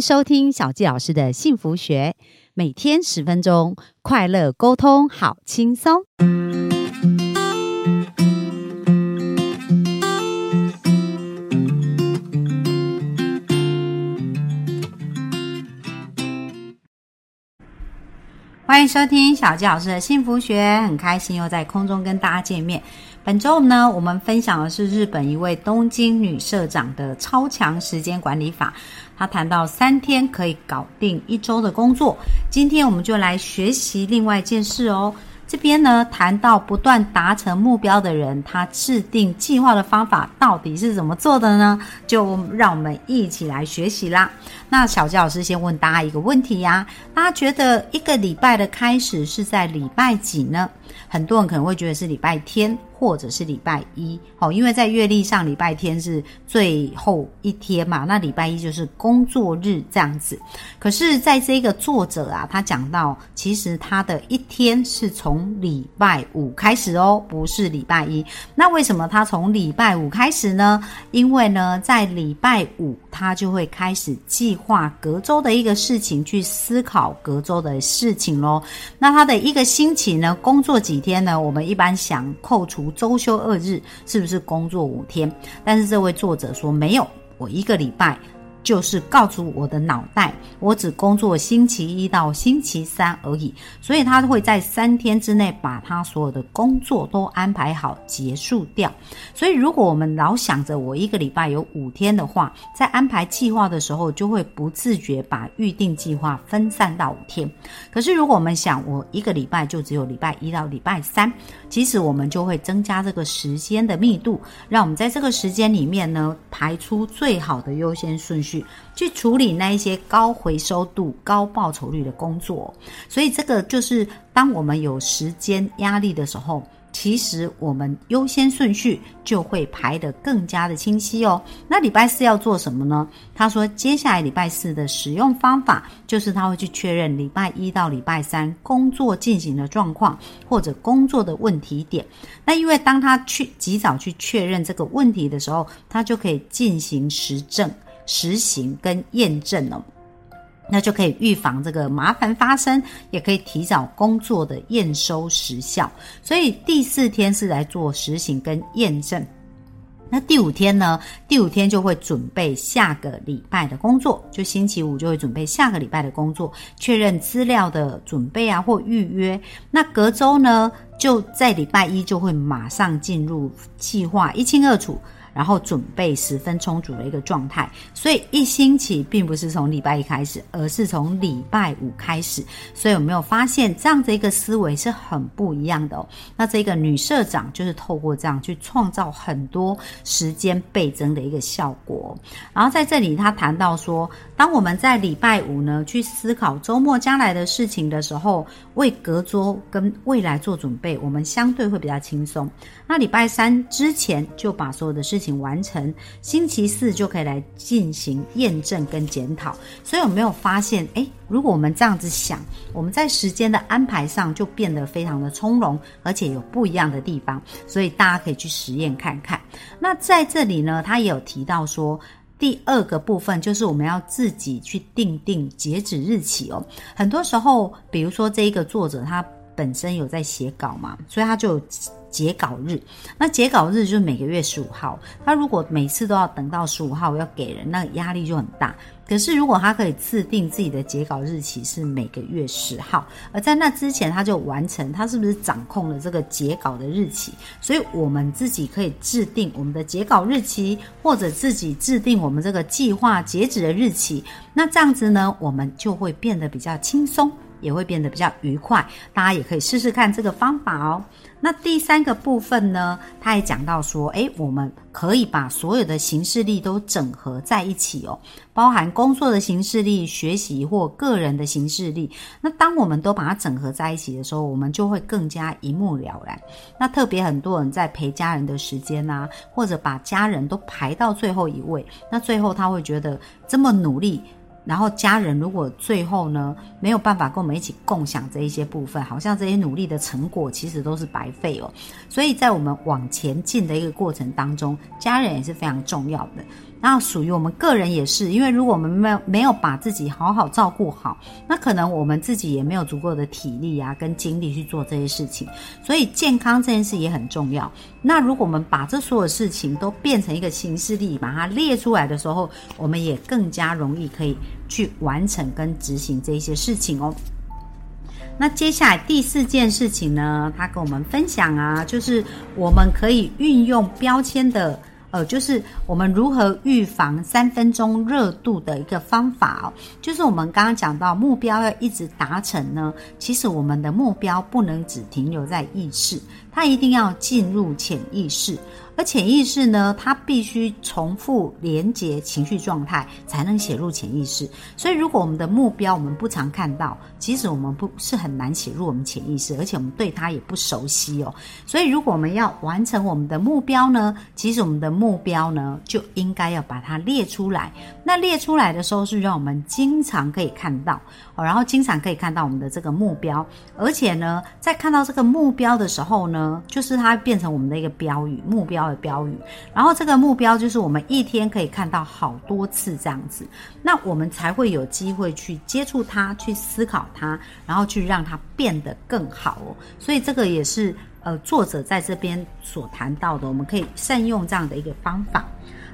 收听小纪老师的幸福学，每天十分钟，快乐沟通，好轻松。欢迎收听小纪老师的幸福学，很开心又在空中跟大家见面。本周呢，我们分享的是日本一位东京女社长的超强时间管理法。他谈到三天可以搞定一周的工作。今天我们就来学习另外一件事哦。这边呢，谈到不断达成目标的人，他制定计划的方法到底是怎么做的呢？就让我们一起来学习啦。那小杰老师先问大家一个问题呀：大家觉得一个礼拜的开始是在礼拜几呢？很多人可能会觉得是礼拜天。或者是礼拜一，好，因为在月历上礼拜天是最后一天嘛，那礼拜一就是工作日这样子。可是，在这个作者啊，他讲到，其实他的一天是从礼拜五开始哦，不是礼拜一。那为什么他从礼拜五开始呢？因为呢，在礼拜五他就会开始计划隔周的一个事情，去思考隔周的事情喽。那他的一个星期呢，工作几天呢？我们一般想扣除。周休二日是不是工作五天？但是这位作者说没有，我一个礼拜。就是告诉我的脑袋，我只工作星期一到星期三而已，所以他会在三天之内把他所有的工作都安排好结束掉。所以如果我们老想着我一个礼拜有五天的话，在安排计划的时候就会不自觉把预定计划分散到五天。可是如果我们想我一个礼拜就只有礼拜一到礼拜三，其实我们就会增加这个时间的密度，让我们在这个时间里面呢排出最好的优先顺序。去去处理那一些高回收度、高报酬率的工作，所以这个就是当我们有时间压力的时候。其实我们优先顺序就会排得更加的清晰哦。那礼拜四要做什么呢？他说，接下来礼拜四的使用方法就是他会去确认礼拜一到礼拜三工作进行的状况或者工作的问题点。那因为当他去及早去确认这个问题的时候，他就可以进行实证、实行跟验证了。那就可以预防这个麻烦发生，也可以提早工作的验收时效。所以第四天是来做实行跟验证。那第五天呢？第五天就会准备下个礼拜的工作，就星期五就会准备下个礼拜的工作，确认资料的准备啊或预约。那隔周呢，就在礼拜一就会马上进入计划，一清二楚。然后准备十分充足的一个状态，所以一星期并不是从礼拜一开始，而是从礼拜五开始。所以有没有发现这样的一个思维是很不一样的哦？那这个女社长就是透过这样去创造很多时间倍增的一个效果。然后在这里，她谈到说，当我们在礼拜五呢去思考周末将来的事情的时候，为隔周跟未来做准备，我们相对会比较轻松。那礼拜三之前就把所有的事情完成，星期四就可以来进行验证跟检讨。所以有没有发现，诶，如果我们这样子想，我们在时间的安排上就变得非常的从容，而且有不一样的地方。所以大家可以去实验看看。那在这里呢，他也有提到说，第二个部分就是我们要自己去定定截止日期哦。很多时候，比如说这一个作者他本身有在写稿嘛，所以他就有。截稿日，那截稿日就是每个月十五号。他如果每次都要等到十五号要给人，那压力就很大。可是如果他可以制定自己的截稿日期是每个月十号，而在那之前他就完成，他是不是掌控了这个截稿的日期？所以我们自己可以制定我们的截稿日期，或者自己制定我们这个计划截止的日期。那这样子呢，我们就会变得比较轻松。也会变得比较愉快，大家也可以试试看这个方法哦。那第三个部分呢，他也讲到说，诶，我们可以把所有的形式力都整合在一起哦，包含工作的形式力、学习或个人的形式力。那当我们都把它整合在一起的时候，我们就会更加一目了然。那特别很多人在陪家人的时间啊，或者把家人都排到最后一位，那最后他会觉得这么努力。然后家人如果最后呢没有办法跟我们一起共享这一些部分，好像这些努力的成果其实都是白费哦。所以在我们往前进的一个过程当中，家人也是非常重要的。那属于我们个人也是，因为如果我们没有没有把自己好好照顾好，那可能我们自己也没有足够的体力啊跟精力去做这些事情。所以健康这件事也很重要。那如果我们把这所有事情都变成一个形式力，把它列出来的时候，我们也更加容易可以去完成跟执行这些事情哦。那接下来第四件事情呢，他跟我们分享啊，就是我们可以运用标签的，呃，就是我们如何预防三分钟热度的一个方法哦。就是我们刚刚讲到目标要一直达成呢，其实我们的目标不能只停留在意识，它一定要进入潜意识。而潜意识呢，它必须重复连接情绪状态，才能写入潜意识。所以，如果我们的目标我们不常看到，其实我们不是很难写入我们潜意识，而且我们对它也不熟悉哦。所以，如果我们要完成我们的目标呢，其实我们的目标呢，就应该要把它列出来。那列出来的时候，是让我们经常可以看到哦，然后经常可以看到我们的这个目标，而且呢，在看到这个目标的时候呢，就是它变成我们的一个标语目标。的标语，然后这个目标就是我们一天可以看到好多次这样子，那我们才会有机会去接触它，去思考它，然后去让它变得更好哦。所以这个也是呃作者在这边所谈到的，我们可以善用这样的一个方法。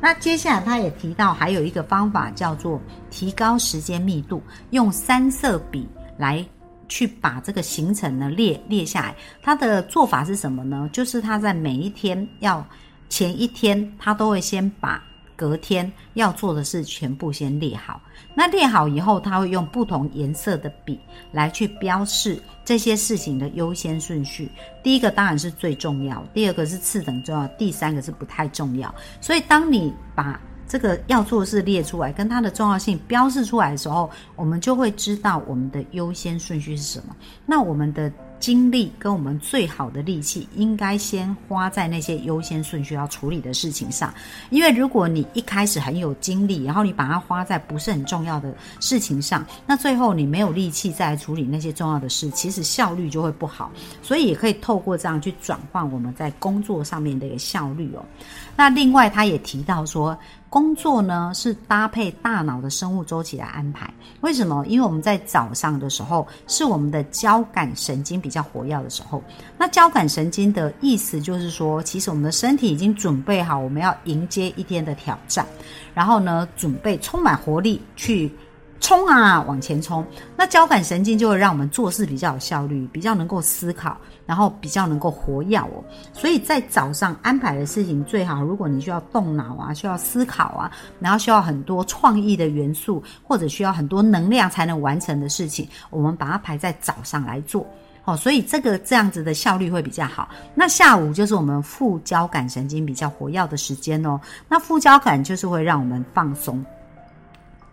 那接下来他也提到还有一个方法叫做提高时间密度，用三色笔来。去把这个行程呢列列下来，他的做法是什么呢？就是他在每一天要前一天，他都会先把隔天要做的事全部先列好。那列好以后，他会用不同颜色的笔来去标示这些事情的优先顺序。第一个当然是最重要，第二个是次等重要，第三个是不太重要。所以当你把这个要做事列出来，跟它的重要性标示出来的时候，我们就会知道我们的优先顺序是什么。那我们的。精力跟我们最好的力气，应该先花在那些优先顺序要处理的事情上。因为如果你一开始很有精力，然后你把它花在不是很重要的事情上，那最后你没有力气再来处理那些重要的事，其实效率就会不好。所以也可以透过这样去转换我们在工作上面的一个效率哦。那另外他也提到说。工作呢是搭配大脑的生物周期来安排，为什么？因为我们在早上的时候是我们的交感神经比较活跃的时候。那交感神经的意思就是说，其实我们的身体已经准备好，我们要迎接一天的挑战，然后呢，准备充满活力去。冲啊，往前冲！那交感神经就会让我们做事比较有效率，比较能够思考，然后比较能够活跃哦。所以在早上安排的事情最好，如果你需要动脑啊，需要思考啊，然后需要很多创意的元素，或者需要很多能量才能完成的事情，我们把它排在早上来做哦。所以这个这样子的效率会比较好。那下午就是我们副交感神经比较活跃的时间哦。那副交感就是会让我们放松，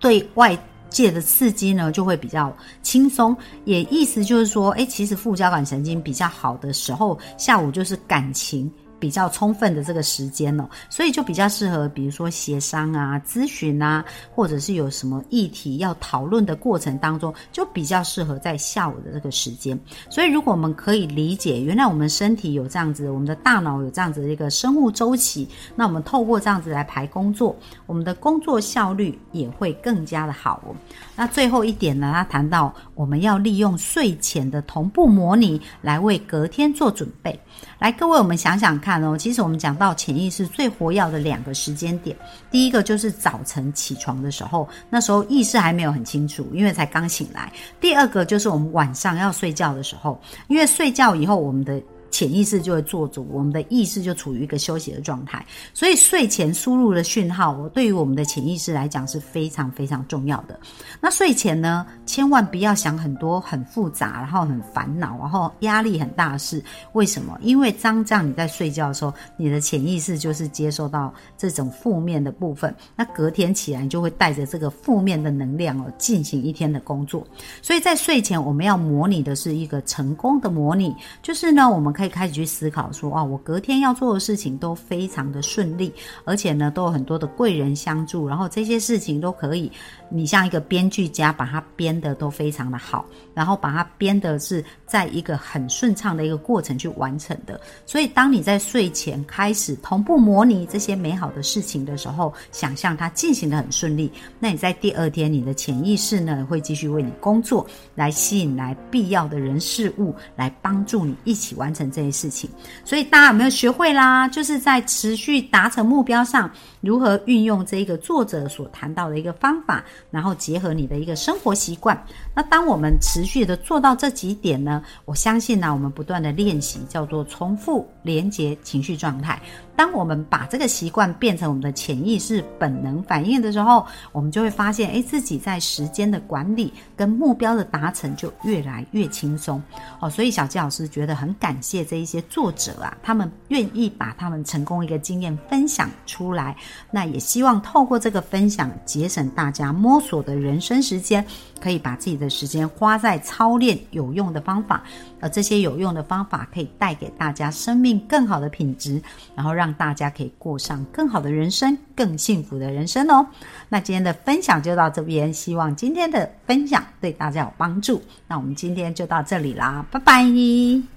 对外。借的刺激呢，就会比较轻松，也意思就是说，哎，其实副交感神经比较好的时候，下午就是感情。比较充分的这个时间哦，所以就比较适合，比如说协商啊、咨询啊，或者是有什么议题要讨论的过程当中，就比较适合在下午的这个时间。所以，如果我们可以理解，原来我们身体有这样子，我们的大脑有这样子的一个生物周期，那我们透过这样子来排工作，我们的工作效率也会更加的好哦。那最后一点呢，他谈到我们要利用睡前的同步模拟来为隔天做准备。来，各位，我们想想看哦。其实我们讲到潜意识最活跃的两个时间点，第一个就是早晨起床的时候，那时候意识还没有很清楚，因为才刚醒来；第二个就是我们晚上要睡觉的时候，因为睡觉以后我们的。潜意识就会做主，我们的意识就处于一个休息的状态，所以睡前输入的讯号，对于我们的潜意识来讲是非常非常重要的。那睡前呢，千万不要想很多很复杂，然后很烦恼，然后压力很大的事。为什么？因为当这样你在睡觉的时候，你的潜意识就是接受到这种负面的部分，那隔天起来就会带着这个负面的能量哦，进行一天的工作。所以在睡前我们要模拟的是一个成功的模拟，就是呢，我们可以。可以开始去思考说，哇，我隔天要做的事情都非常的顺利，而且呢，都有很多的贵人相助，然后这些事情都可以，你像一个编剧家把它编的都非常的好，然后把它编的是在一个很顺畅的一个过程去完成的。所以，当你在睡前开始同步模拟这些美好的事情的时候，想象它进行的很顺利，那你在第二天，你的潜意识呢会继续为你工作，来吸引来必要的人事物，来帮助你一起完成这些事情。所以，大家有没有学会啦？就是在持续达成目标上，如何运用这个作者所谈到的一个方法，然后结合你的一个生活习惯。那当我们持续的做到这几点呢，我相信呢，我们不断的练习叫做重复连接情绪状态。当我们把这个习惯变成我们的潜意识本能反应的时候，我们就会发现，哎，自己在时间的管理跟目标的达成就越来越轻松。哦，所以小纪老师觉得很感谢这一些作者啊，他们愿意把他们成功一个经验分享出来。那也希望透过这个分享，节省大家摸索的人生时间，可以把自己的时间花在操练有用的方法。而这些有用的方法可以带给大家生命更好的品质，然后让让大家可以过上更好的人生、更幸福的人生哦。那今天的分享就到这边，希望今天的分享对大家有帮助。那我们今天就到这里啦，拜拜。